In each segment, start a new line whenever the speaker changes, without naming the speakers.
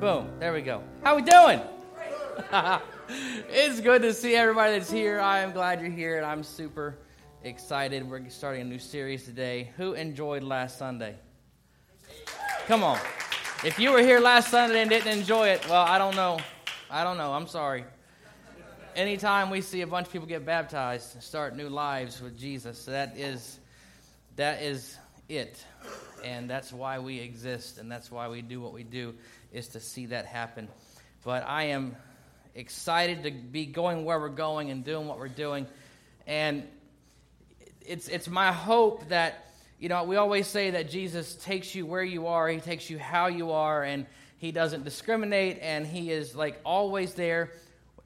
Boom. There we go. How we doing? it's good to see everybody that's here. I am glad you're here, and I'm super excited. We're starting a new series today. Who enjoyed last Sunday? Come on. If you were here last Sunday and didn't enjoy it, well, I don't know. I don't know. I'm sorry. Anytime we see a bunch of people get baptized and start new lives with Jesus, that is that is it. And that's why we exist and that's why we do what we do is to see that happen. But I am excited to be going where we're going and doing what we're doing. And it's, it's my hope that, you know, we always say that Jesus takes you where you are, He takes you how you are, and He doesn't discriminate, and He is like always there,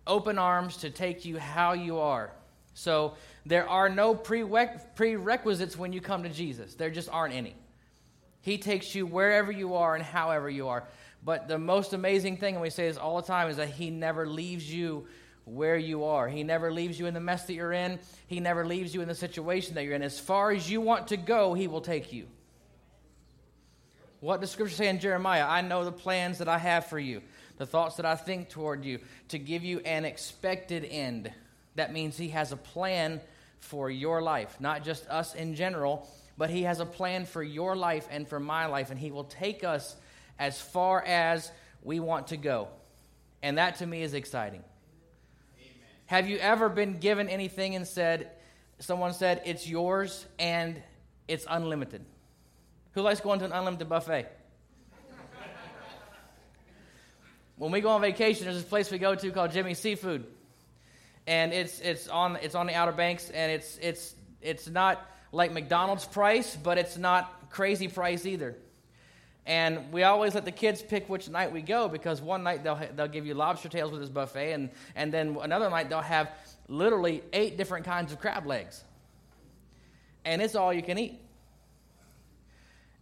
open arms to take you how you are. So there are no prerequisites when you come to Jesus, there just aren't any. He takes you wherever you are and however you are. But the most amazing thing, and we say this all the time, is that He never leaves you where you are. He never leaves you in the mess that you're in. He never leaves you in the situation that you're in. As far as you want to go, He will take you. What does Scripture say in Jeremiah? I know the plans that I have for you, the thoughts that I think toward you, to give you an expected end. That means He has a plan for your life, not just us in general, but He has a plan for your life and for my life, and He will take us as far as we want to go. And that to me is exciting. Amen. Have you ever been given anything and said, someone said, it's yours and it's unlimited? Who likes going to an unlimited buffet? when we go on vacation, there's this place we go to called Jimmy's Seafood. And it's, it's, on, it's on the Outer Banks, and it's, it's, it's not like McDonald's price, but it's not crazy price either. And we always let the kids pick which night we go because one night they'll, they'll give you lobster tails with this buffet, and, and then another night they'll have literally eight different kinds of crab legs. And it's all you can eat.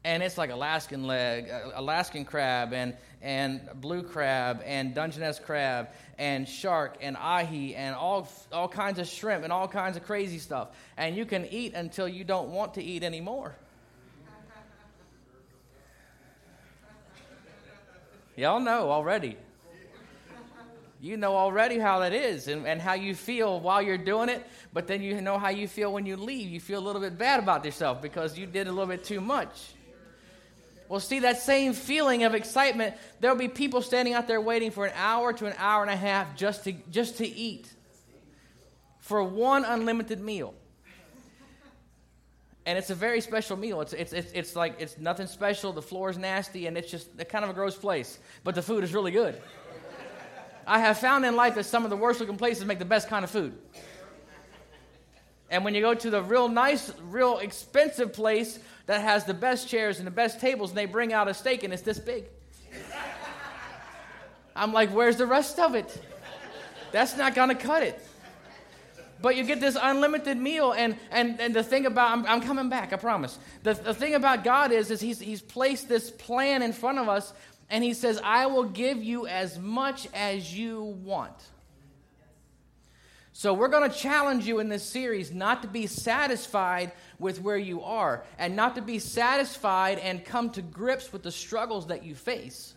And it's like Alaskan leg, uh, Alaskan crab, and, and blue crab, and Dungeness crab, and shark, and ahi, and all, all kinds of shrimp, and all kinds of crazy stuff. And you can eat until you don't want to eat anymore. Y'all know already. You know already how that is and, and how you feel while you're doing it, but then you know how you feel when you leave. You feel a little bit bad about yourself because you did a little bit too much. Well, see, that same feeling of excitement, there'll be people standing out there waiting for an hour to an hour and a half just to, just to eat for one unlimited meal and it's a very special meal. It's, it's, it's, it's like it's nothing special. The floor is nasty, and it's just kind of a gross place. But the food is really good. I have found in life that some of the worst looking places make the best kind of food. And when you go to the real nice, real expensive place that has the best chairs and the best tables, and they bring out a steak and it's this big. I'm like, where's the rest of it? That's not going to cut it. But you get this unlimited meal, and, and, and the thing about, I'm, I'm coming back, I promise. The, the thing about God is, is he's, he's placed this plan in front of us, and He says, I will give you as much as you want. So, we're going to challenge you in this series not to be satisfied with where you are and not to be satisfied and come to grips with the struggles that you face.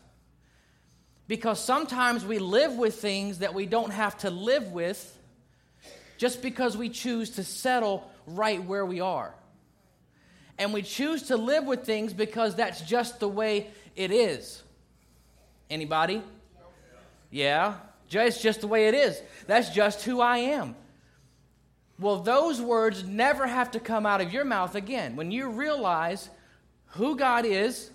Because sometimes we live with things that we don't have to live with just because we choose to settle right where we are. And we choose to live with things because that's just the way it is. Anybody? Yeah? It's just the way it is. That's just who I am. Well, those words never have to come out of your mouth again. When you realize who God is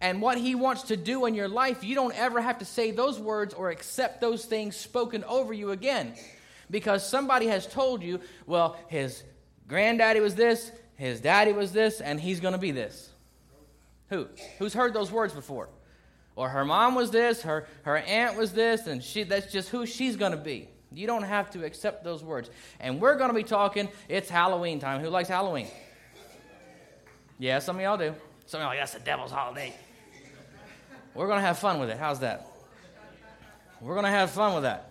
and what He wants to do in your life, you don't ever have to say those words or accept those things spoken over you again because somebody has told you, well, his granddaddy was this, his daddy was this, and he's going to be this. Who? Who's heard those words before? Or her mom was this, her, her aunt was this, and she, that's just who she's going to be. You don't have to accept those words. And we're going to be talking, it's Halloween time. Who likes Halloween? Yeah, some of y'all do. Some of y'all, that's the devil's holiday. We're going to have fun with it. How's that? We're going to have fun with that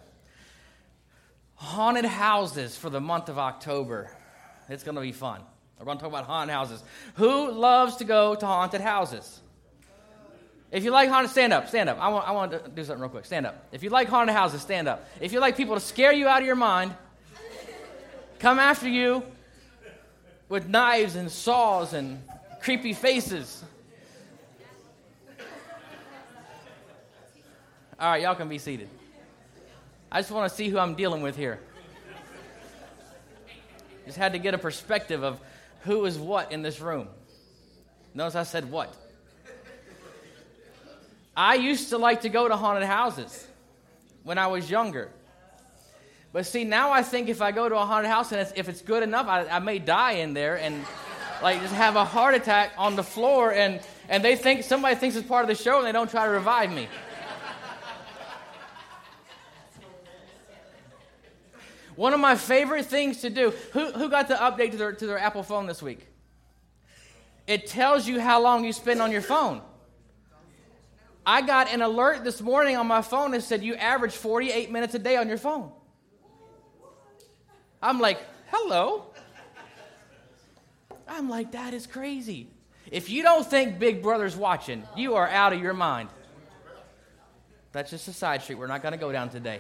haunted houses for the month of October. It's going to be fun. We're going to talk about haunted houses. Who loves to go to haunted houses? If you like haunted, stand up, stand up. I want, I want to do something real quick. Stand up. If you like haunted houses, stand up. If you like people to scare you out of your mind, come after you with knives and saws and creepy faces. All right, y'all can be seated. I just want to see who I'm dealing with here. Just had to get a perspective of who is what in this room. Notice I said what. I used to like to go to haunted houses when I was younger. But see, now I think if I go to a haunted house and it's, if it's good enough, I, I may die in there and like just have a heart attack on the floor and, and they think somebody thinks it's part of the show and they don't try to revive me. One of my favorite things to do. Who, who got the update to their, to their Apple phone this week? It tells you how long you spend on your phone. I got an alert this morning on my phone that said you average 48 minutes a day on your phone. I'm like, hello. I'm like, that is crazy. If you don't think Big Brother's watching, you are out of your mind. That's just a side street. We're not going to go down today.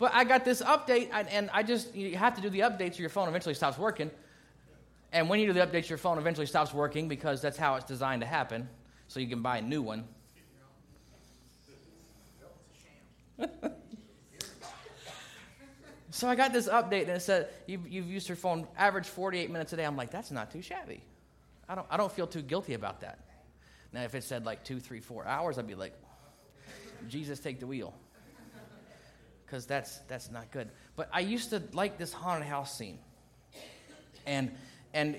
But I got this update, and I just, you have to do the updates or your phone eventually stops working. And when you do the updates, your phone eventually stops working because that's how it's designed to happen, so you can buy a new one. so I got this update, and it said, you've, you've used your phone average 48 minutes a day. I'm like, that's not too shabby. I don't, I don't feel too guilty about that. Now, if it said like two, three, four hours, I'd be like, Jesus, take the wheel because that's that's not good. But I used to like this haunted house scene, and and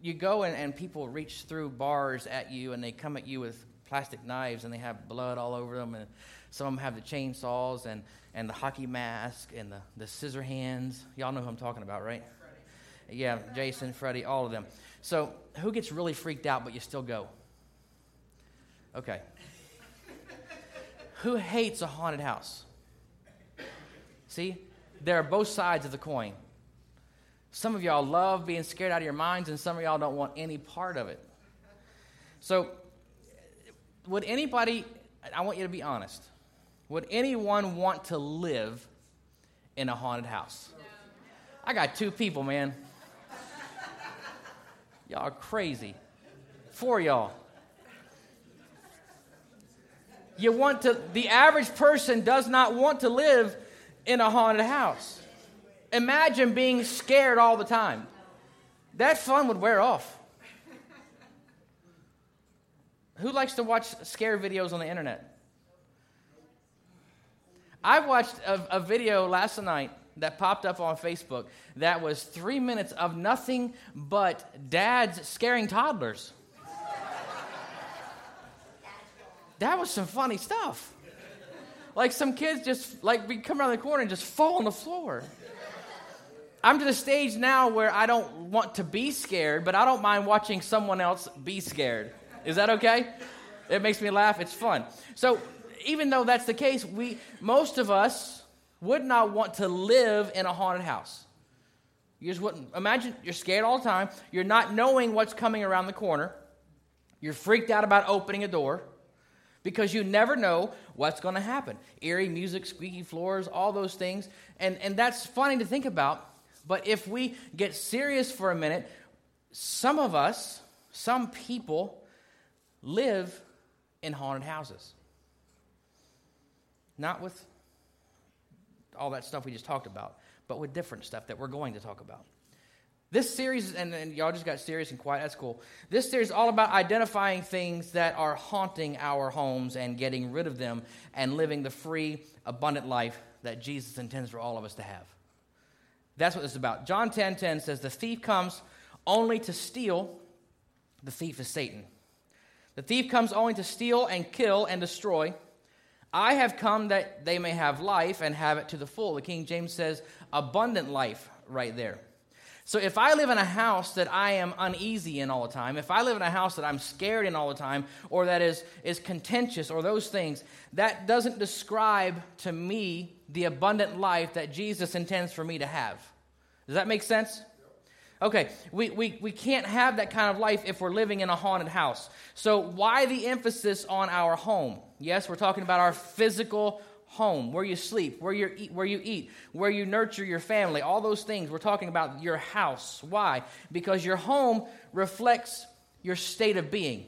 you go and, and people reach through bars at you, and they come at you with plastic knives, and they have blood all over them, and some of them have the chainsaws and and the hockey mask and the the scissor hands. Y'all know who I'm talking about, right? Freddy. Yeah, Jason, freddy all of them. So who gets really freaked out, but you still go? Okay. who hates a haunted house? See, there are both sides of the coin. Some of y'all love being scared out of your minds, and some of y'all don't want any part of it. So, would anybody, I want you to be honest, would anyone want to live in a haunted house? I got two people, man. Y'all are crazy. Four y'all. You want to, the average person does not want to live in a haunted house. Imagine being scared all the time. That fun would wear off. Who likes to watch scare videos on the internet? I watched a, a, video last night that popped up on Facebook that was three minutes of nothing but dads scaring toddlers. that was some funny stuff. Like some kids just like we come around the corner and just fall on the floor. I'm to the stage now where I don't want to be scared, but I don't mind watching someone else be scared. Is that okay? It makes me laugh. It's fun. So even though that's the case, we most of us would not want to live in a haunted house. You just wouldn't imagine you're scared all the time. You're not knowing what's coming around the corner. You're freaked out about opening a door because you never know what's going to happen. Eerie music, squeaky floors, all those things. And, and that's funny to think about. But if we get serious for a minute, some of us, some people, live in haunted houses. Not with all that stuff we just talked about, but with different stuff that we're going to talk about. This series, and, and, y'all just got serious and quiet, that's cool. This series is all about identifying things that are haunting our homes and getting rid of them and living the free, abundant life that Jesus intends for all of us to have. That's what this is about. John 10 10 says, The thief comes only to steal, the thief is Satan. The thief comes only to steal and kill and destroy. I have come that they may have life and have it to the full. The King James says abundant life right there. So if I live in a house that I am uneasy in all the time, if I live in a house that I'm scared in all the time, or that is, is contentious, or those things, that doesn't describe to me the abundant life that Jesus intends for me to have. Does that make sense? Okay, we, we, we can't have that kind of life if we're living in a haunted house. So, why the emphasis on our home? Yes, we're talking about our physical home, where you sleep, where you eat, where you eat, where you nurture your family, all those things. We're talking about your house. Why? Because your home reflects your state of being.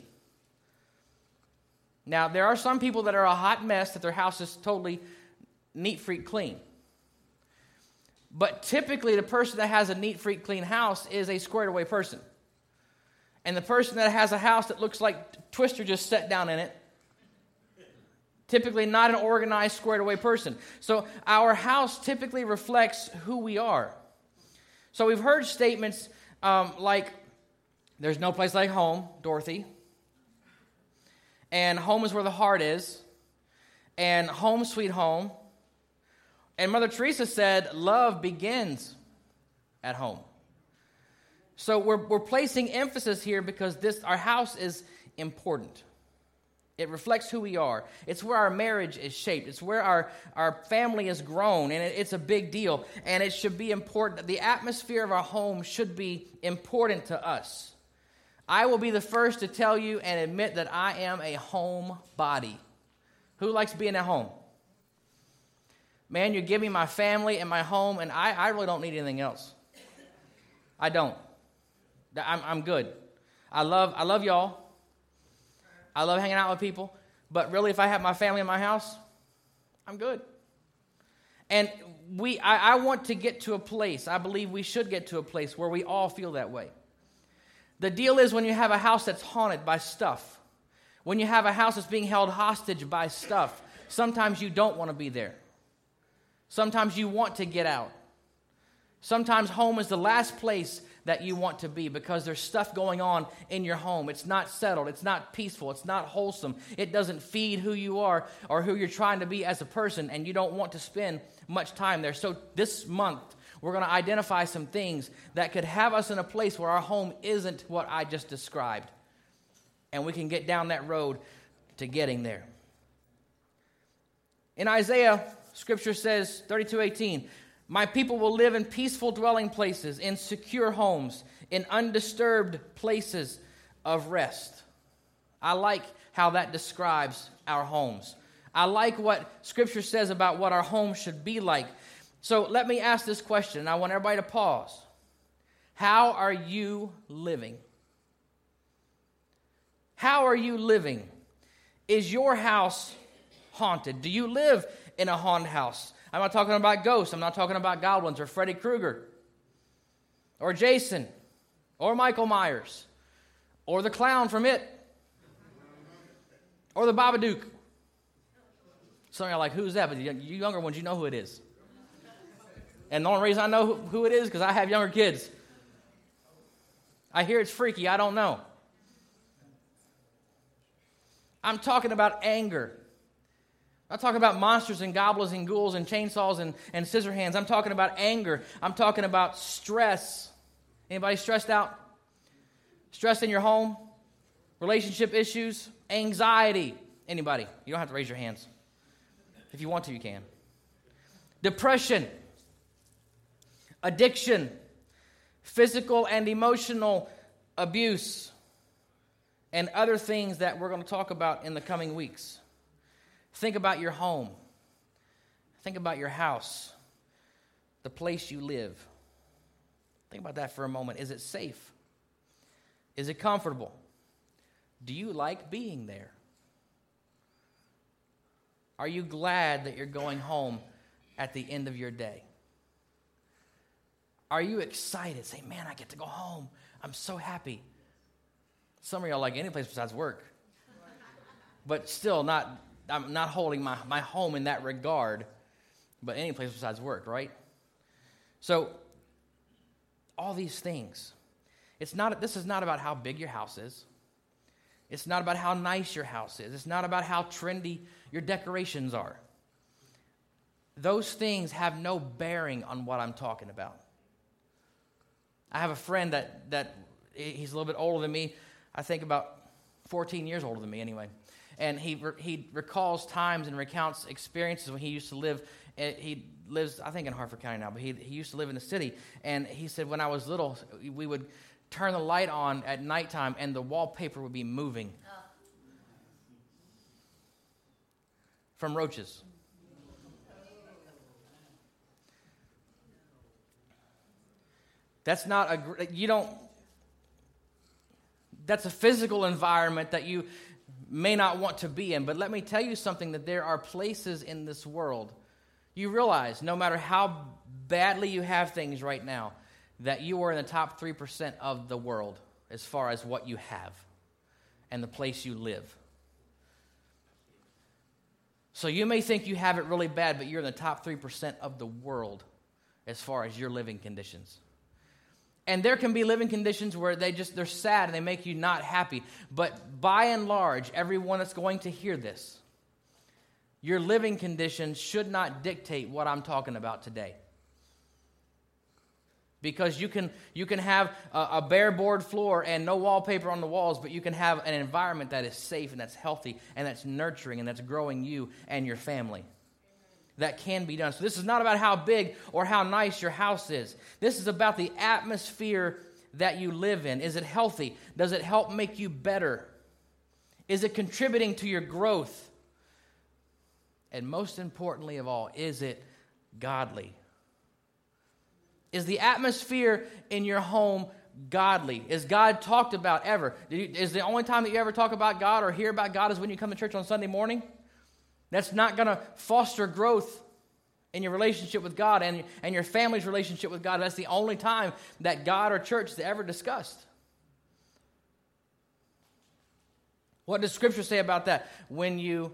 Now, there are some people that are a hot mess that their house is totally neat, freak, clean. But typically, the person that has a neat, freak, clean house is a squared away person. And the person that has a house that looks like Twister just sat down in it, typically not an organized, squared away person. So our house typically reflects who we are. So we've heard statements um, like, there's no place like home, Dorothy. And home is where the heart is. And home, sweet home. And Mother Teresa said, love begins at home. So we're, we're placing emphasis here because this our house is important. It reflects who we are. It's where our marriage is shaped. It's where our, our family is grown, and it, it's a big deal. And it should be important. The atmosphere of our home should be important to us. I will be the first to tell you and admit that I am a home body. Who likes being at home? Man, you're giving my family and my home, and I, I really don't need anything else. I don't. I'm, I'm good. I love, I love y'all. I love hanging out with people. But really, if I have my family in my house, I'm good. And we, I, I want to get to a place, I believe we should get to a place where we all feel that way. The deal is when you have a house that's haunted by stuff, when you have a house that's being held hostage by stuff, sometimes you don't want to be there. Sometimes you want to get out. Sometimes home is the last place that you want to be because there's stuff going on in your home. It's not settled, it's not peaceful, it's not wholesome. It doesn't feed who you are or who you're trying to be as a person, and you don't want to spend much time there. So, this month, we're going to identify some things that could have us in a place where our home isn't what I just described. And we can get down that road to getting there. In Isaiah, scripture says 32:18, "My people will live in peaceful dwelling places, in secure homes, in undisturbed places of rest." I like how that describes our homes. I like what scripture says about what our home should be like. So let me ask this question. I want everybody to pause. How are you living? How are you living? Is your house haunted? Do you live in a haunted house? I'm not talking about ghosts. I'm not talking about goblins or Freddy Krueger or Jason or Michael Myers or the clown from it or the Babadook. Some of you are like, who's that? But you younger ones, you know who it is. And the only reason I know who, who it is because I have younger kids. I hear it's freaky. I don't know. I'm talking about anger. I'm talking about monsters and goblins and ghouls and chainsaws and, and scissor hands. I'm talking about anger. I'm talking about stress. Anybody stressed out? Stress in your home? Relationship issues? Anxiety? Anybody? You don't have to raise your hands. If you want to, you can. Depression addiction, physical and emotional abuse, and other things that we're going to talk about in the coming weeks. Think about your home. Think about your house, the place you live. Think about that for a moment. Is it safe? Is it comfortable? Do you like being there? Are you glad that you're going home at the end of your day? Are you excited? Say, man, I get to go home. I'm so happy. Some of y'all like any place besides work. But still, not, I'm not holding my, my home in that regard, but any place besides work, right? So, all these things. It's not, this is not about how big your house is. It's not about how nice your house is. It's not about how trendy your decorations are. Those things have no bearing on what I'm talking about. I have a friend that, that he's a little bit older than me. I think about 14 years older than me, anyway. And he, he recalls times and recounts experiences when he used to live. Eh, he lives, I think, in Harford County now, but he, he used to live in the city. And he said, when I was little, we would turn the light on at nighttime, and the wallpaper would be moving from roaches. That's not a, you don't, that's a physical environment that you may not want to be in. But let me tell you something that there are places in this world. You realize no matter how badly you have things right now, that you are in the top 3% of the world as far as what you have and the place you live. So you may think you have it really bad, but you're in the top 3% of the world as far as your living conditions. And there can be living conditions where they just they're sad and they make you not happy. But by and large, everyone that's going to hear this, your living conditions should not dictate what I'm talking about today. Because you can, you can have a, a, bare board floor and no wallpaper on the walls, but you can have an environment that is safe and that's healthy and that's nurturing and that's growing you and your family that can be done. So, this is not about how big or how nice your house is. This is about the atmosphere that you live in. Is it healthy? Does it help make you better? Is it contributing to your growth? And most importantly of all, is it godly? Is the atmosphere in your home godly? Is God talked about ever? Is the only time that you ever talk about God or hear about God is when you come to church on Sunday morning? That's not going to foster growth in your relationship with God and, and your family's relationship with God. That's the only time that God or church is ever discussed. What does Scripture say about that? When you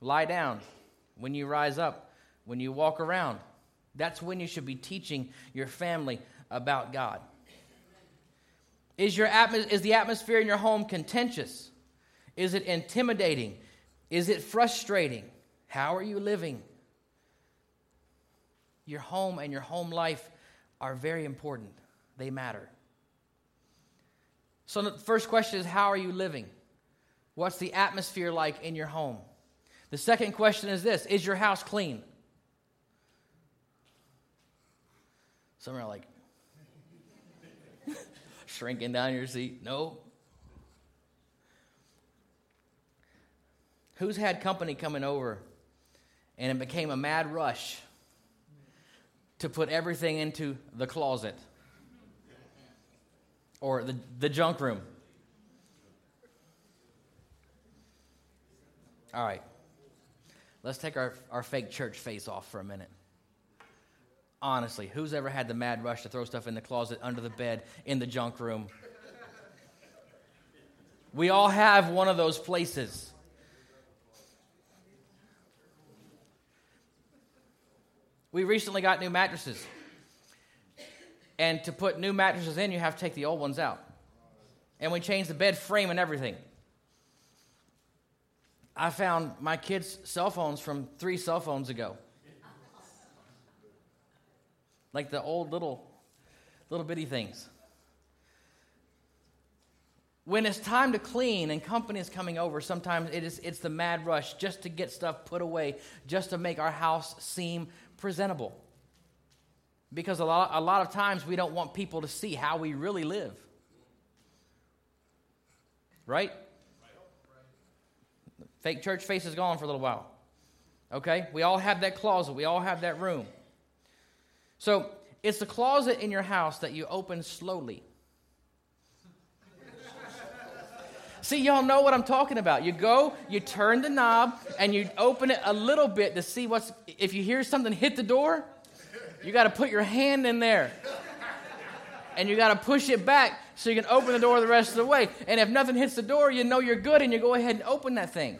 lie down, when you rise up, when you walk around, that's when you should be teaching your family about God. Is, your is the atmosphere in your home contentious? Is it intimidating? Is it frustrating? How are you living? Your home and your home life are very important, they matter. So, the first question is How are you living? What's the atmosphere like in your home? The second question is this Is your house clean? Some are like, shrinking down your seat. No. Who's had company coming over and it became a mad rush to put everything into the closet or the, the junk room? All right. Let's take our, our fake church face off for a minute. Honestly, who's ever had the mad rush to throw stuff in the closet, under the bed, in the junk room? We all have one of those places. We recently got new mattresses. And to put new mattresses in, you have to take the old ones out. And we changed the bed frame and everything. I found my kids' cell phones from three cell phones ago. Like the old little, little bitty things. When it's time to clean and company is coming over, sometimes it is, it's the mad rush just to get stuff put away, just to make our house seem presentable. Because a lot, a lot of times we don't want people to see how we really live. Right? Fake church face is gone for a little while. Okay? We all have that closet, we all have that room. So it's the closet in your house that you open slowly. See, y'all know what I'm talking about. You go, you turn the knob, and you open it a little bit to see what's. If you hear something hit the door, you got to put your hand in there. And you got to push it back so you can open the door the rest of the way. And if nothing hits the door, you know you're good and you go ahead and open that thing.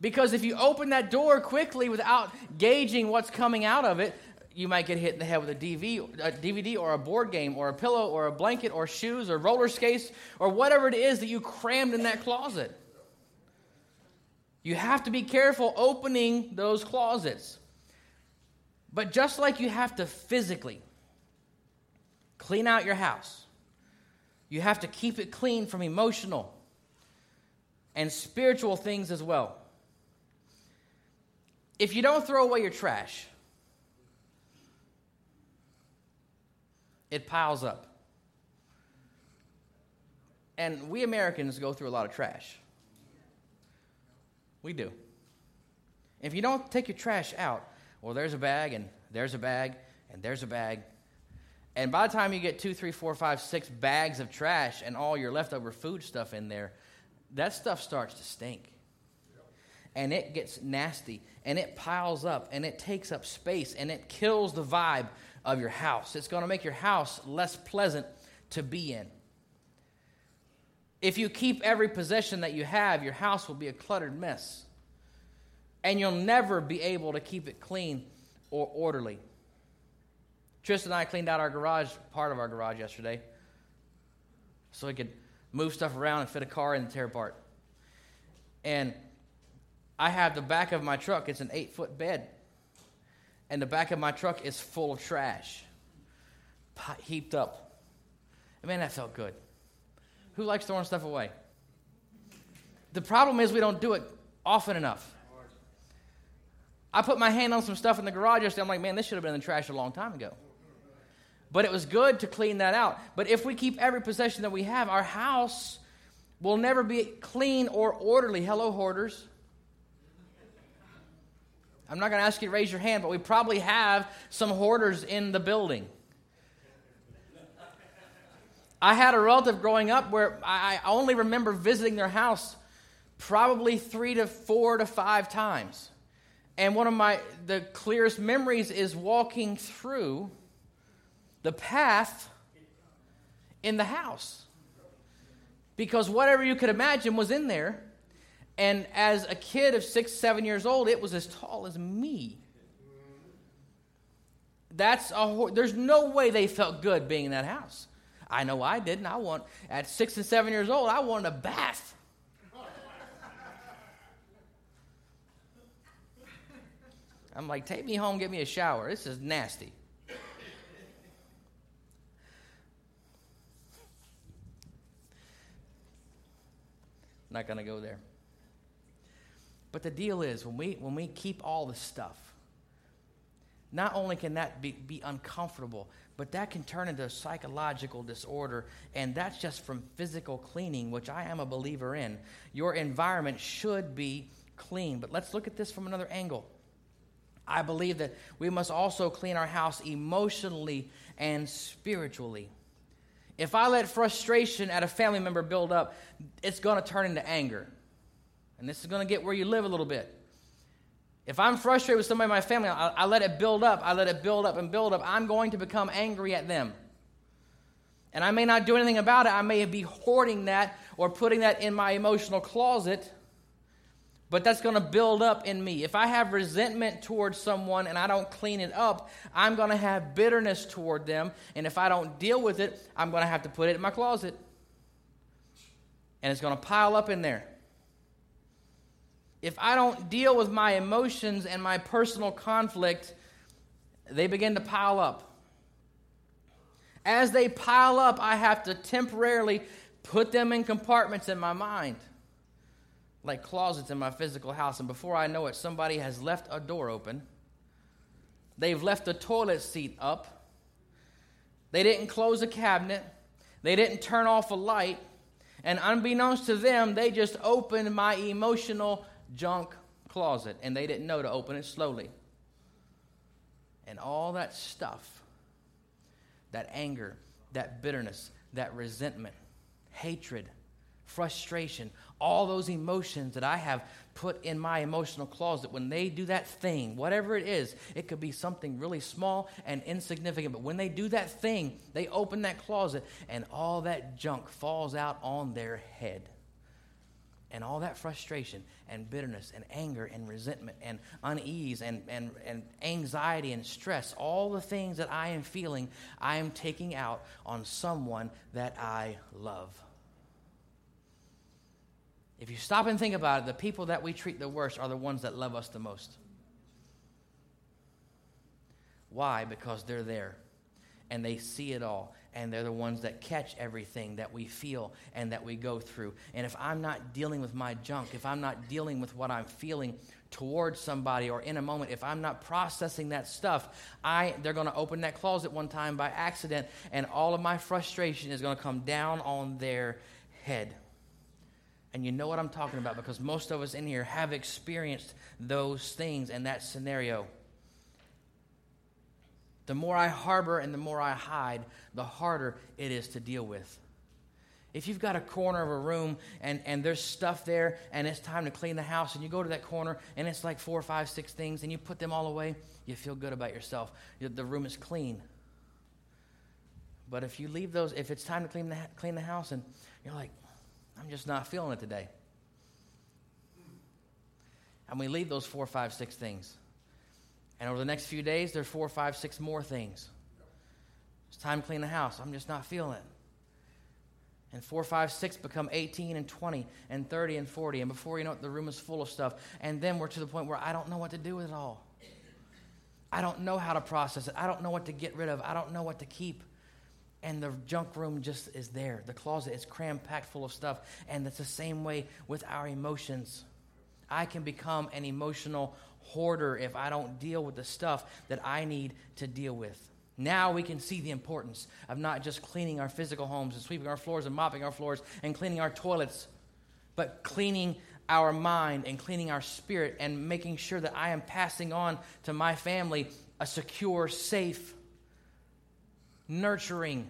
Because if you open that door quickly without gauging what's coming out of it, you might get hit in the head with a DVD, or a board game or a pillow or a blanket or shoes or roller skates or whatever it is that you crammed in that closet. You have to be careful opening those closets. But just like you have to physically clean out your house, you have to keep it clean from emotional, and spiritual things as well. If you don't throw away your trash, it piles up. And we Americans go through a lot of trash. We do. If you don't take your trash out, well, there's a bag, and there's a bag, and there's a bag. And by the time you get two, three, four, five, six bags of trash and all your leftover food stuff in there, that stuff starts to stink. And it gets nasty, and it piles up, and it takes up space, and it kills the vibe of your house. It's going to make your house less pleasant to be in. If you keep every possession that you have, your house will be a cluttered mess. And you'll never be able to keep it clean or orderly. Tristan and I cleaned out our garage, part of our garage yesterday, so we could move stuff around and fit a car in and tear apart. And I have the back of my truck, it's an eight foot bed. And the back of my truck is full of trash, heaped up. Man, that felt good. Who likes throwing stuff away? The problem is we don't do it often enough. I put my hand on some stuff in the garage yesterday. I'm like, man, this should have been in the trash a long time ago. But it was good to clean that out. But if we keep every possession that we have, our house will never be clean or orderly. Hello, hoarders. I'm not going to ask you to raise your hand, but we probably have some hoarders in the building. I had a relative growing up where I only remember visiting their house probably three to four to five times. And one of my the clearest memories is walking through the path in the house. Because whatever you could imagine was in there. And as a kid of six, seven years old, it was as tall as me. That's a, there's no way they felt good being in that house. I know I didn't. I want at six and seven years old, I wanted a bath. I'm like, take me home, get me a shower. This is nasty. Not going to go there. But the deal is, when we, when we keep all the stuff, not only can that be, be uncomfortable, but that can turn into a psychological disorder, and that's just from physical cleaning, which I am a believer in. Your environment should be clean. But let's look at this from another angle. I believe that we must also clean our house emotionally and spiritually. If I let frustration at a family member build up, it's going to turn into anger. And this is going to get where you live a little bit. If I'm frustrated with somebody in my family, I, I, let it build up. I let it build up and build up. I'm going to become angry at them. And I may not do anything about it. I may be hoarding that or putting that in my emotional closet but that's going to build up in me. If I have resentment towards someone and I don't clean it up, I'm going to have bitterness toward them. And if I don't deal with it, I'm going to have to put it in my closet. And it's going to pile up in there. If I don't deal with my emotions and my personal conflict, they begin to pile up. As they pile up, I have to temporarily put them in compartments in my mind like closets in my physical house, and before I know it, somebody has left a door open. They've left the toilet seat up. They didn't close a cabinet. They didn't turn off a light. And unbeknownst to them, they just opened my emotional junk closet, and they didn't know to open it slowly. And all that stuff, that anger, that bitterness, that resentment, hatred, frustration, all those emotions that I have put in my emotional closet, when they do that thing, whatever it is, it could be something really small and insignificant, but when they do that thing, they open that closet and all that junk falls out on their head. And all that frustration and bitterness and anger and resentment and unease and, and, and anxiety and stress, all the things that I am feeling, I am taking out on someone that I love. If you stop and think about it, the people that we treat the worst are the ones that love us the most. Why? Because they're there. and they see it all and they're the ones that catch everything that we feel and that we go through. And if I'm not dealing with my junk, if I'm not dealing with what I'm feeling towards somebody or in a moment, if I'm not processing that stuff, I they're going to open that closet one time by accident and all of my frustration is going to come down on their head. And you know what I'm talking about because most of us in here have experienced those things and that scenario. The more I harbor and the more I hide, the harder it is to deal with. If you've got a corner of a room and, and there's stuff there and it's time to clean the house and you go to that corner and it's like four, five, six things and you put them all away, you feel good about yourself. The room is clean. But if you leave those, if it's time to clean the, clean the house and you're like, I'm just not feeling it today. And we leave those four, five, six things. And over the next few days, there's four, five, six more things. It's time to clean the house. I'm just not feeling it. And four, five, six become 18 and 20 and 30 and 40. And before you know it, the room is full of stuff. And then we're to the point where I don't know what to do with it all. I don't know how to process it. I don't know what to get rid of. I don't know what to keep. And the junk room just is there. The closet is cram packed full of stuff. And it's the same way with our emotions. I can become an emotional hoarder if I don't deal with the stuff that I need to deal with. Now we can see the importance of not just cleaning our physical homes and sweeping our floors and mopping our floors and cleaning our toilets, but cleaning our mind and cleaning our spirit and making sure that I am passing on to my family a secure, safe, nurturing,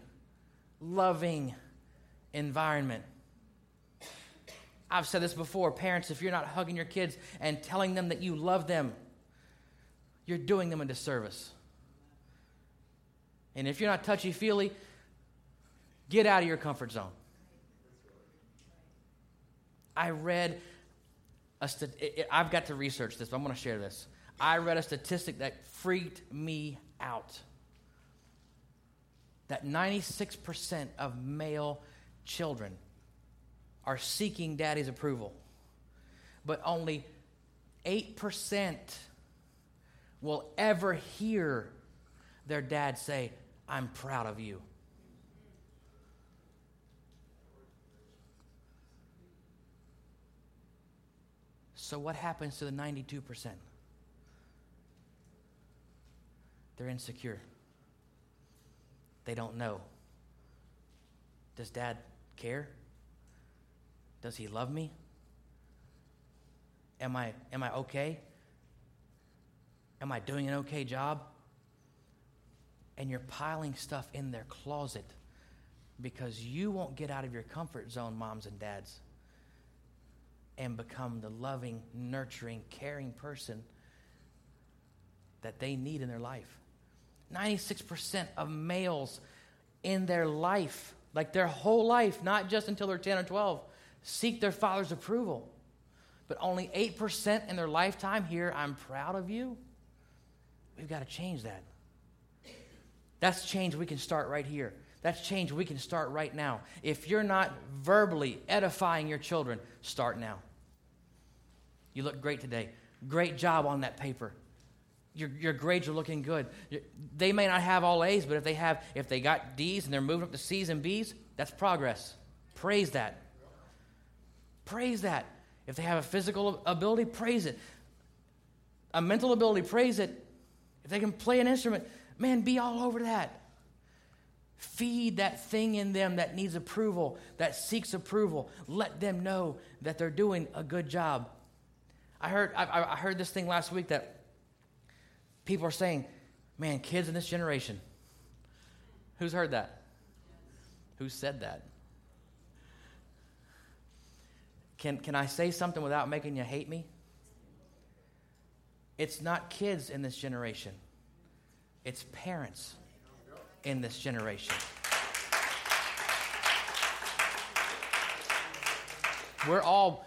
loving environment. I've said this before parents, if you're not hugging your kids and telling them that you love them, you're doing them a disservice. And if you're not touchy feely, get out of your comfort zone. I read a st- I've got to research this, but I'm going to share this. I read a statistic that freaked me out. That 96% of male children are seeking daddy's approval, but only 8% will ever hear their dad say, I'm proud of you. So, what happens to the 92%? They're insecure. They don't know. Does dad care? Does he love me? Am I, am I okay? Am I doing an okay job? And you're piling stuff in their closet because you won't get out of your comfort zone, moms and dads, and become the loving, nurturing, caring person that they need in their life. 96% of males in their life, like their whole life, not just until they're 10 or 12, seek their father's approval. But only 8% in their lifetime hear, I'm proud of you. We've got to change that. That's change we can start right here. That's change we can start right now. If you're not verbally edifying your children, start now. You look great today. Great job on that paper. Your, your grades are looking good. They may not have all A's, but if they have, if they got D's and they're moving up to C's and B's, that's progress. Praise that. Praise that. If they have a physical ability, praise it. A mental ability, praise it. If they can play an instrument, man, be all over that. Feed that thing in them that needs approval, that seeks approval. Let them know that they're doing a good job. I heard, I, I heard this thing last week that people are saying, man, kids in this generation. Who's heard that? Who said that? Can, can I say something without making you hate me? It's not kids in this generation, it's parents in this generation. We're all,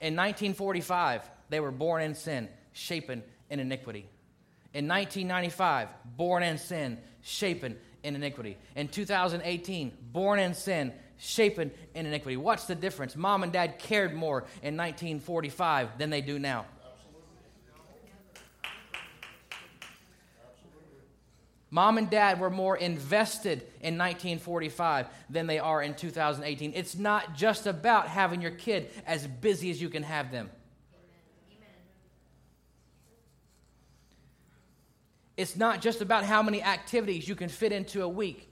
in 1945, they were born in sin, shapen in iniquity. In 1995, born in sin, shapen in iniquity. In 2018, born in sin, shapen in iniquity. What's the difference? Mom and dad cared more in 1945 than they do now. Mom and dad were more invested in 1945 than they are in 2018. It's not just about having your kid as busy as you can have them. It's not just about how many activities you can fit into a week.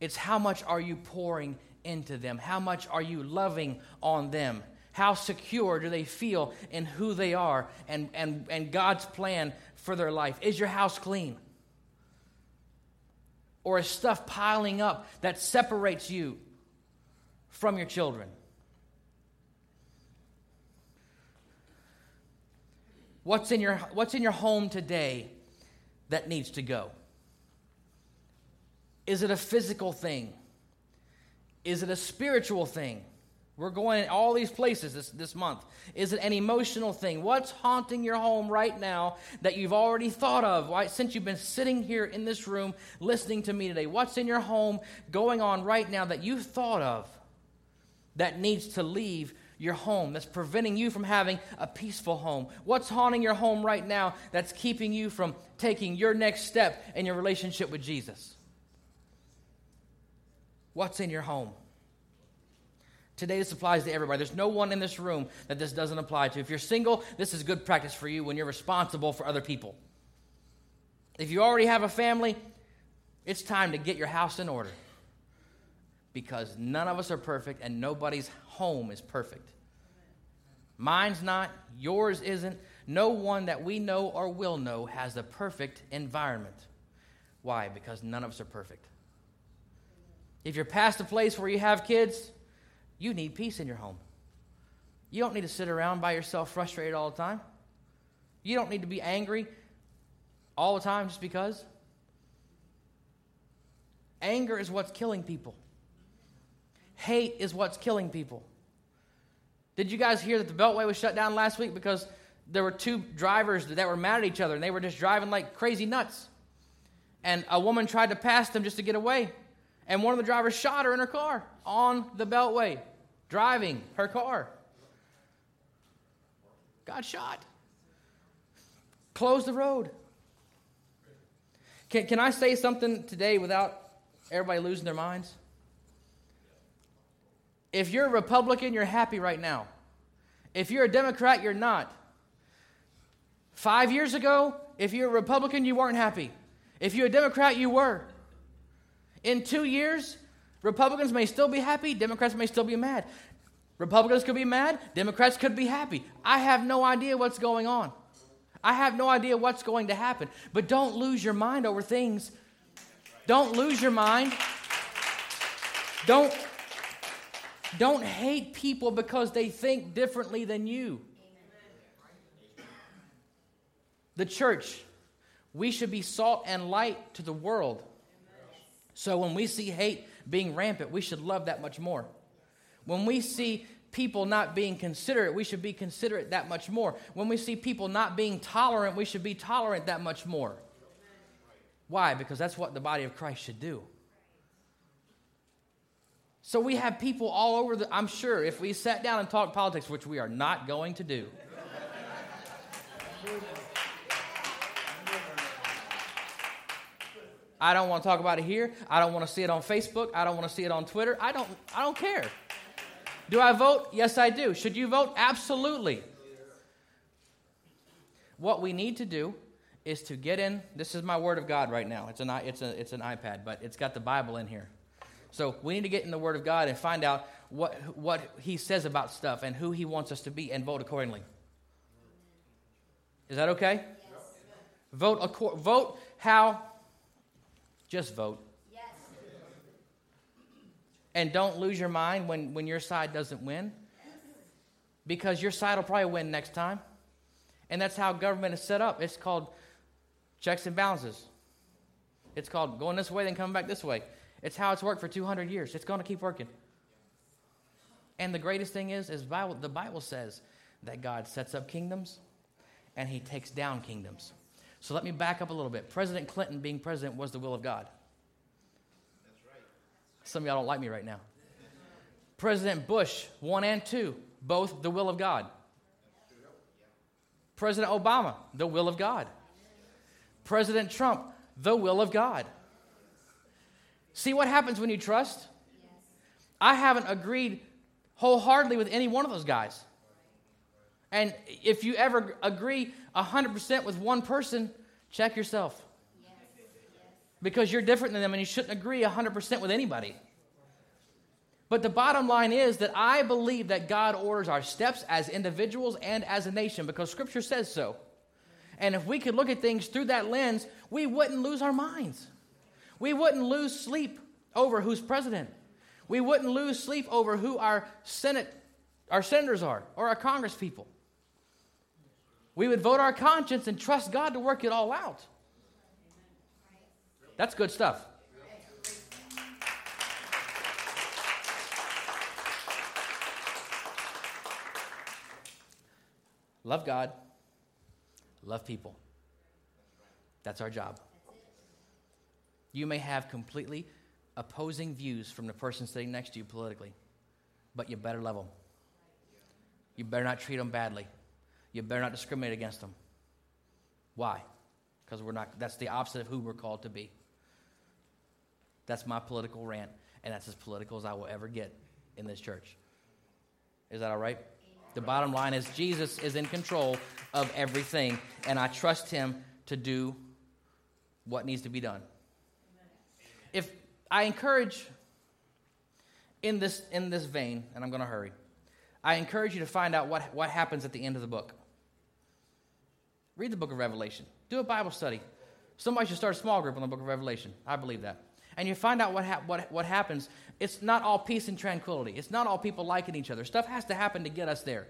It's how much are you pouring into them? How much are you loving on them? How secure do they feel in who they are and, and, and God's plan for their life? Is your house clean? Or is stuff piling up that separates you from your children? What's in your, what's in your home today that needs to go? Is it a physical thing? Is it a spiritual thing? We're going in all these places this, this month. Is it an emotional thing? What's haunting your home right now that you've already thought of since you've been sitting here in this room listening to me today? What's in your home going on right now that you've thought of that needs to leave your home, that's preventing you from having a peaceful home? What's haunting your home right now that's keeping you from taking your next step in your relationship with Jesus? What's in your home? Today, this applies to everybody. There's no one in this room that this doesn't apply to. If you're single, this is good practice for you when you're responsible for other people. If you already have a family, it's time to get your house in order because none of us are perfect and nobody's home is perfect. Mine's not, yours isn't. No one that we know or will know has a perfect environment. Why? Because none of us are perfect. If you're past a place where you have kids, you need peace in your home. You don't need to sit around by yourself frustrated all the time. You don't need to be angry all the time just because. Anger is what's killing people. Hate is what's killing people. Did you guys hear that the Beltway was shut down last week because there were two drivers that were mad at each other and they were just driving like crazy nuts? And a woman tried to pass them just to get away. And one of the drivers shot her in her car on the Beltway, driving her car. Got shot. Close the road. Can, can I say something today without everybody losing their minds? If you're a Republican, you're happy right now. If you're a Democrat, you're not. Five years ago, if you're a Republican, you weren't happy. If you're a Democrat, you were. In two years, Republicans may still be happy, Democrats may still be mad. Republicans could be mad, Democrats could be happy. I have no idea what's going on. I have no idea what's going to happen. But don't lose your mind over things. Don't lose your mind. Don't, don't hate people because they think differently than you. The church, we should be salt and light to the world. So when we see hate being rampant, we should love that much more. When we see people not being considerate, we should be considerate that much more. When we see people not being tolerant, we should be tolerant that much more. Why? Because that's what the body of Christ should do. So we have people all over the, I'm sure if we sat down and talked politics, which we are not going to do. I don't want to talk about it here. I don't want to see it on Facebook. I don't want to see it on Twitter. I don't, I don't care. Do I vote? Yes, I do. Should you vote? Absolutely. What we need to do is to get in. This is my word of God right now. It's an, it's, a, it's an iPad, but it's got the Bible in here. So we need to get in the Word of God and find out what, what He says about stuff and who He wants us to be and vote accordingly. Is that okay? Yes. Vote, vote how just vote. Yes. And don't lose your mind when, when your side doesn't win, because your side will probably win next time. And that's how government is set up. It's called checks and balances. It's called going this way, then coming back this way. It's how it's worked for 200 years. It's going to keep working. And the greatest thing is, is Bible, the Bible says that God sets up kingdoms and he takes down kingdoms. So let me back up a little bit. President Clinton being president was the will of God. Right. Some of y'all don't like me right now. President Bush, one and two, both the will of God. President Obama, the will of God. President Trump, the will of God. See what happens when you trust? I haven't agreed wholeheartedly with any one of those guys. And if you ever agree 100% with one person, check yourself. Because you're different than them and you shouldn't agree 100% with anybody. But the bottom line is that I believe that God orders our steps as individuals and as a nation because Scripture says so. And if we could look at things through that lens, we wouldn't lose our minds. We wouldn't lose sleep over who's president. We wouldn't lose sleep over who our Senate, our senators are, or our Congress people. We would vote our conscience and trust God to work it all out. That's good stuff. Love God, love people. That's our job. You may have completely opposing views from the person sitting next to you politically, but you better love them. You better not treat them badly. You better not discriminate against them. Why? Because we're not that's the opposite of who we're called to be. That's my political rant, and that's as political as I will ever get in this church. Is that all right? The bottom line is Jesus is in control of everything, and I trust him to do what needs to be done. If I encourage in this in this vein, and I'm going to hurry, I encourage you to find out what, what happens at the end of the book. Read the book of Revelation. Do a Bible study. Somebody should start a small group on the book of Revelation. I believe that. And you find out what, ha- what, what happens. It's not all peace and tranquility. It's not all people liking each other. Stuff has to happen to get us there.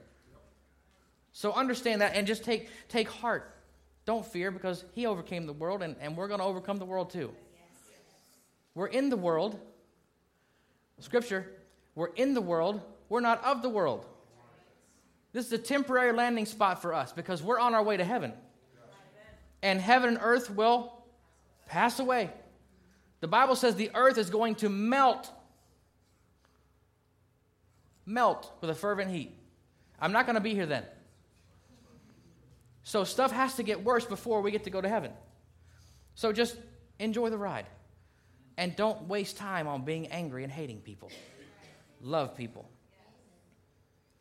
So understand that and just take, take heart. Don't fear because he overcame the world and, and we're going to overcome the world too. We're in the world. Scripture, we're in the world, we're not of the world. This is a temporary landing spot for us because we're on our way to heaven. And heaven and earth will pass away. The Bible says the earth is going to melt. Melt with a fervent heat. I'm not going to be here then. So stuff has to get worse before we get to go to heaven. So just enjoy the ride. And don't waste time on being angry and hating people. Love people.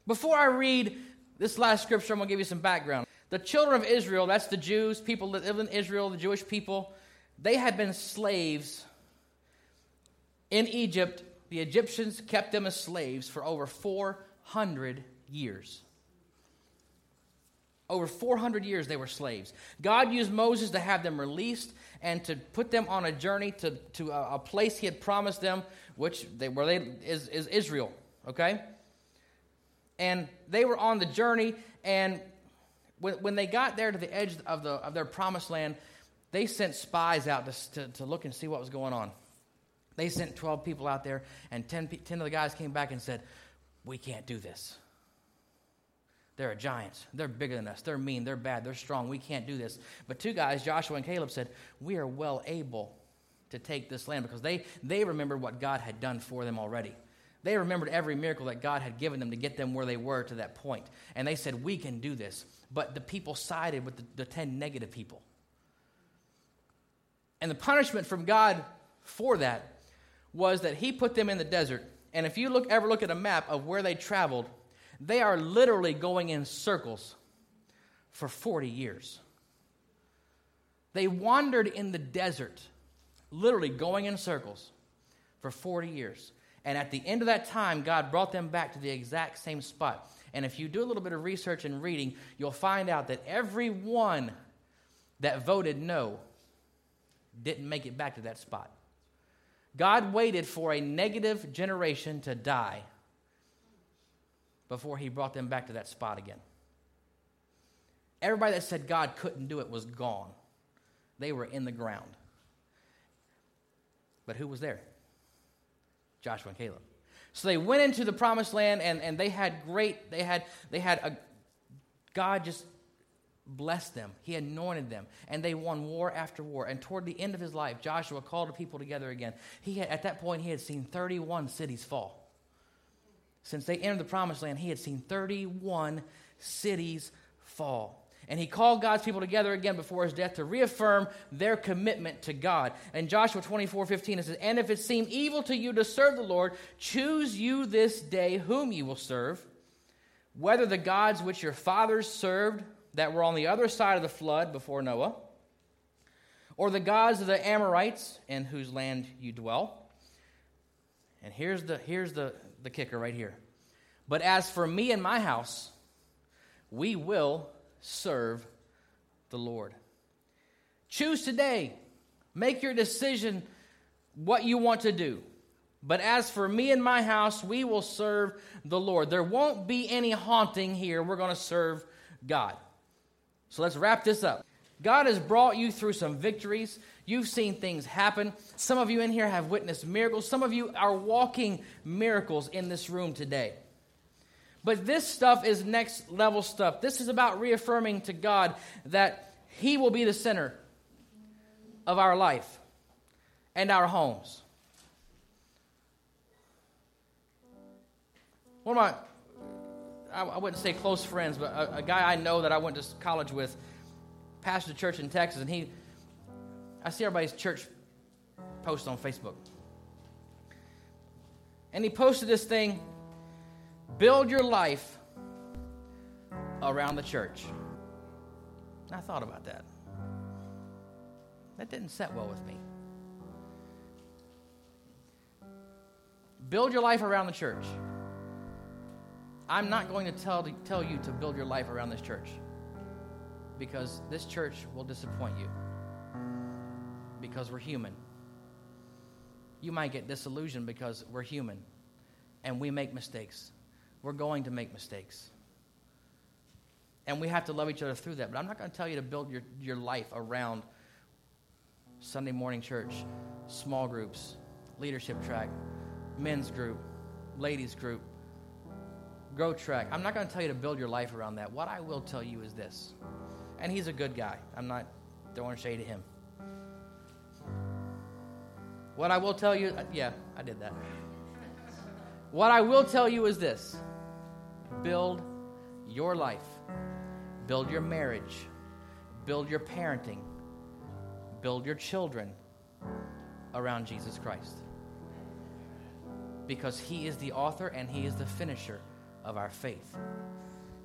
Before I read this last scripture, I'm going to give you some background. The children of Israel, that's the Jews, people that live in Israel, the Jewish people, they had been slaves in Egypt. The Egyptians kept them as slaves for over 400 years. Over 400 years they were slaves. God used Moses to have them released and to put them on a journey to, to a, a place he had promised them, which they, where they is, is Israel, okay? And they were on the journey, and when, when they got there to the edge of, the, of their promised land, they sent spies out to, to, to look and see what was going on. They sent 12 people out there, and 10, 10 of the guys came back and said, We can't do this. They're giants. They're bigger than us. They're mean. They're bad. They're strong. We can't do this. But two guys, Joshua and Caleb, said, We are well able to take this land because they, they remembered what God had done for them already. They remembered every miracle that God had given them to get them where they were to that point. And they said, We can do this. But the people sided with the, the 10 negative people. And the punishment from God for that was that He put them in the desert. And if you look, ever look at a map of where they traveled, they are literally going in circles for 40 years. They wandered in the desert, literally going in circles for 40 years. And at the end of that time, God brought them back to the exact same spot. And if you do a little bit of research and reading, you'll find out that everyone that voted no didn't make it back to that spot. God waited for a negative generation to die before he brought them back to that spot again. Everybody that said God couldn't do it was gone. They were in the ground. But who was there? Joshua and Caleb. So they went into the promised land and, and they had great, they had, they had a, God just blessed them. He anointed them. And they won war after war. And toward the end of his life, Joshua called the people together again. He had, at that point, he had seen 31 cities fall. Since they entered the promised land, he had seen 31 cities fall. And he called God's people together again before his death to reaffirm their commitment to God. And Joshua 24 15, it says, And if it seem evil to you to serve the Lord, choose you this day whom you will serve, whether the gods which your fathers served that were on the other side of the flood before Noah, or the gods of the Amorites in whose land you dwell. And here's the, here's the, the kicker right here. But as for me and my house, we will serve the Lord. Choose today. Make your decision what you want to do. But as for me and my house, we will serve the Lord. There won't be any haunting here. We're going to serve God. So let's wrap this up. God has brought you through some victories. You've seen things happen. Some of you in here have witnessed miracles. Some of you are walking miracles in this room today. But this stuff is next level stuff. This is about reaffirming to God that He will be the center of our life and our homes. One of my I, wouldn't say close friends, but a, a, guy I know that I went to college with, pastored a church in Texas, and he, I see everybody's church post on Facebook. And he posted this thing build your life around the church. I thought about that. That didn't set well with me. Build your life around the church. I'm not going to tell, to tell you to build your life around this church because this church will disappoint you because we're human. You might get disillusioned because we're human and we make mistakes. We're going to make mistakes. And we have to love each other through that. But I'm not going to tell you to build your, your life around Sunday morning church, small groups, leadership track, men's group, ladies group Grow Track. I'm not going to tell you to build your life around that. What I will tell you is this, and he's a good guy. I'm not throwing shade at him. What I will tell you, yeah, I did that. What I will tell you is this build your life, build your marriage, build your parenting, build your children around Jesus Christ. Because he is the author and he is the finisher of our faith.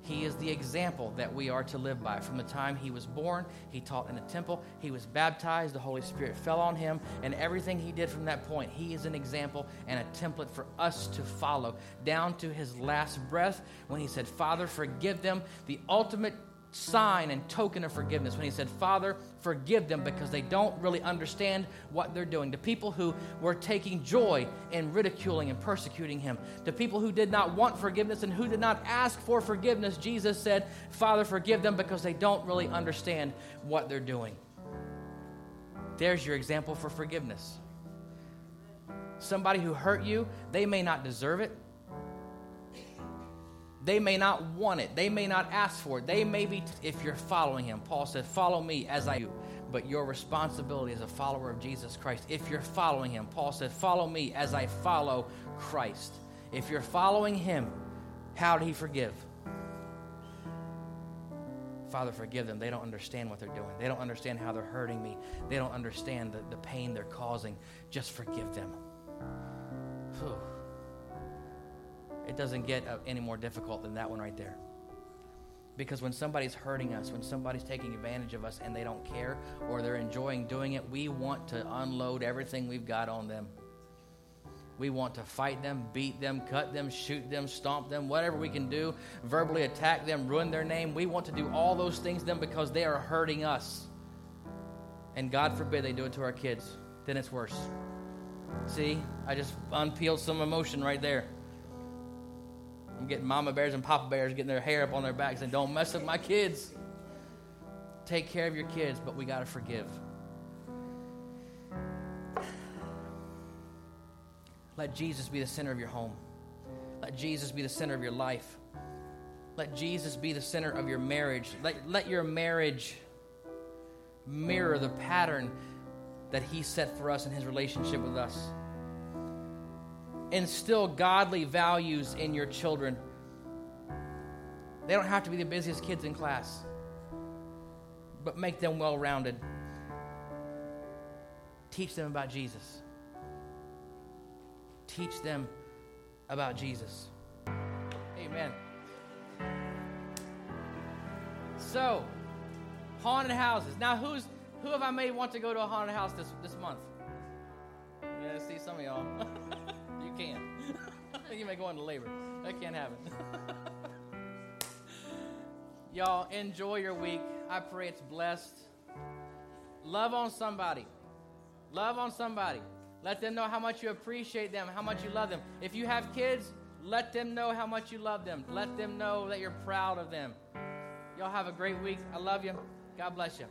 He is the example that we are to live by. From the time he was born, he taught in the temple, he was baptized, the Holy Spirit fell on him, and everything he did from that point, he is an example and a template for us to follow, down to his last breath when he said, Father, forgive them. The ultimate sign and token of forgiveness when he said, Father, forgive them because they don't really understand what they're doing. To people who were taking joy in ridiculing and persecuting him, to people who did not want forgiveness and who did not ask for forgiveness, Jesus said, Father, forgive them because they don't really understand what they're doing. There's your example for forgiveness. Somebody who hurt you, they may not deserve it. They may not want it. They may not ask for it. They may be, if you're following him. Paul said, Follow me as I do. But your responsibility as a follower of Jesus Christ, if you're following him, Paul said, Follow me as I follow Christ. If you're following him, how did he forgive? Father, forgive them. They don't understand what they're doing. They don't understand how they're hurting me. They don't understand the, the pain they're causing. Just forgive them. Whew. It doesn't get uh, any more difficult than that one right there. Because when somebody's hurting us, when somebody's taking advantage of us and they don't care or they're enjoying doing it, we want to unload everything we've got on them. We want to fight them, beat them, cut them, shoot them, stomp them, whatever we can do, verbally attack them, ruin their name. We want to do all those things to them because they are hurting us. And God forbid they do it to our kids. Then it's worse. See, I just unpeeled some emotion right there. I'm getting mama bears and papa bears getting their hair up on their backs and don't mess with my kids. Take care of your kids, but we got to forgive. Let Jesus be the center of your home. Let Jesus be the center of your life. Let Jesus be the center of your marriage. Let, let your marriage mirror the pattern that He set for us in His relationship with us instill godly values in your children. They don't have to be the busiest kids in class. but make them well rounded. Teach them about Jesus. Teach them about Jesus. Amen. So, haunted houses. Now, who's who have I made want to go to a haunted house this this month? Yeah, see some of y'all. you can. you may go into labor. That can't happen. y'all enjoy your week. I pray it's blessed. Love on somebody. Love on somebody. Let them know how much you appreciate them, how much you love them. If you have kids, let them know how much you love them. Let them know that you're proud of them. Y'all have a great week. I love you. God bless you.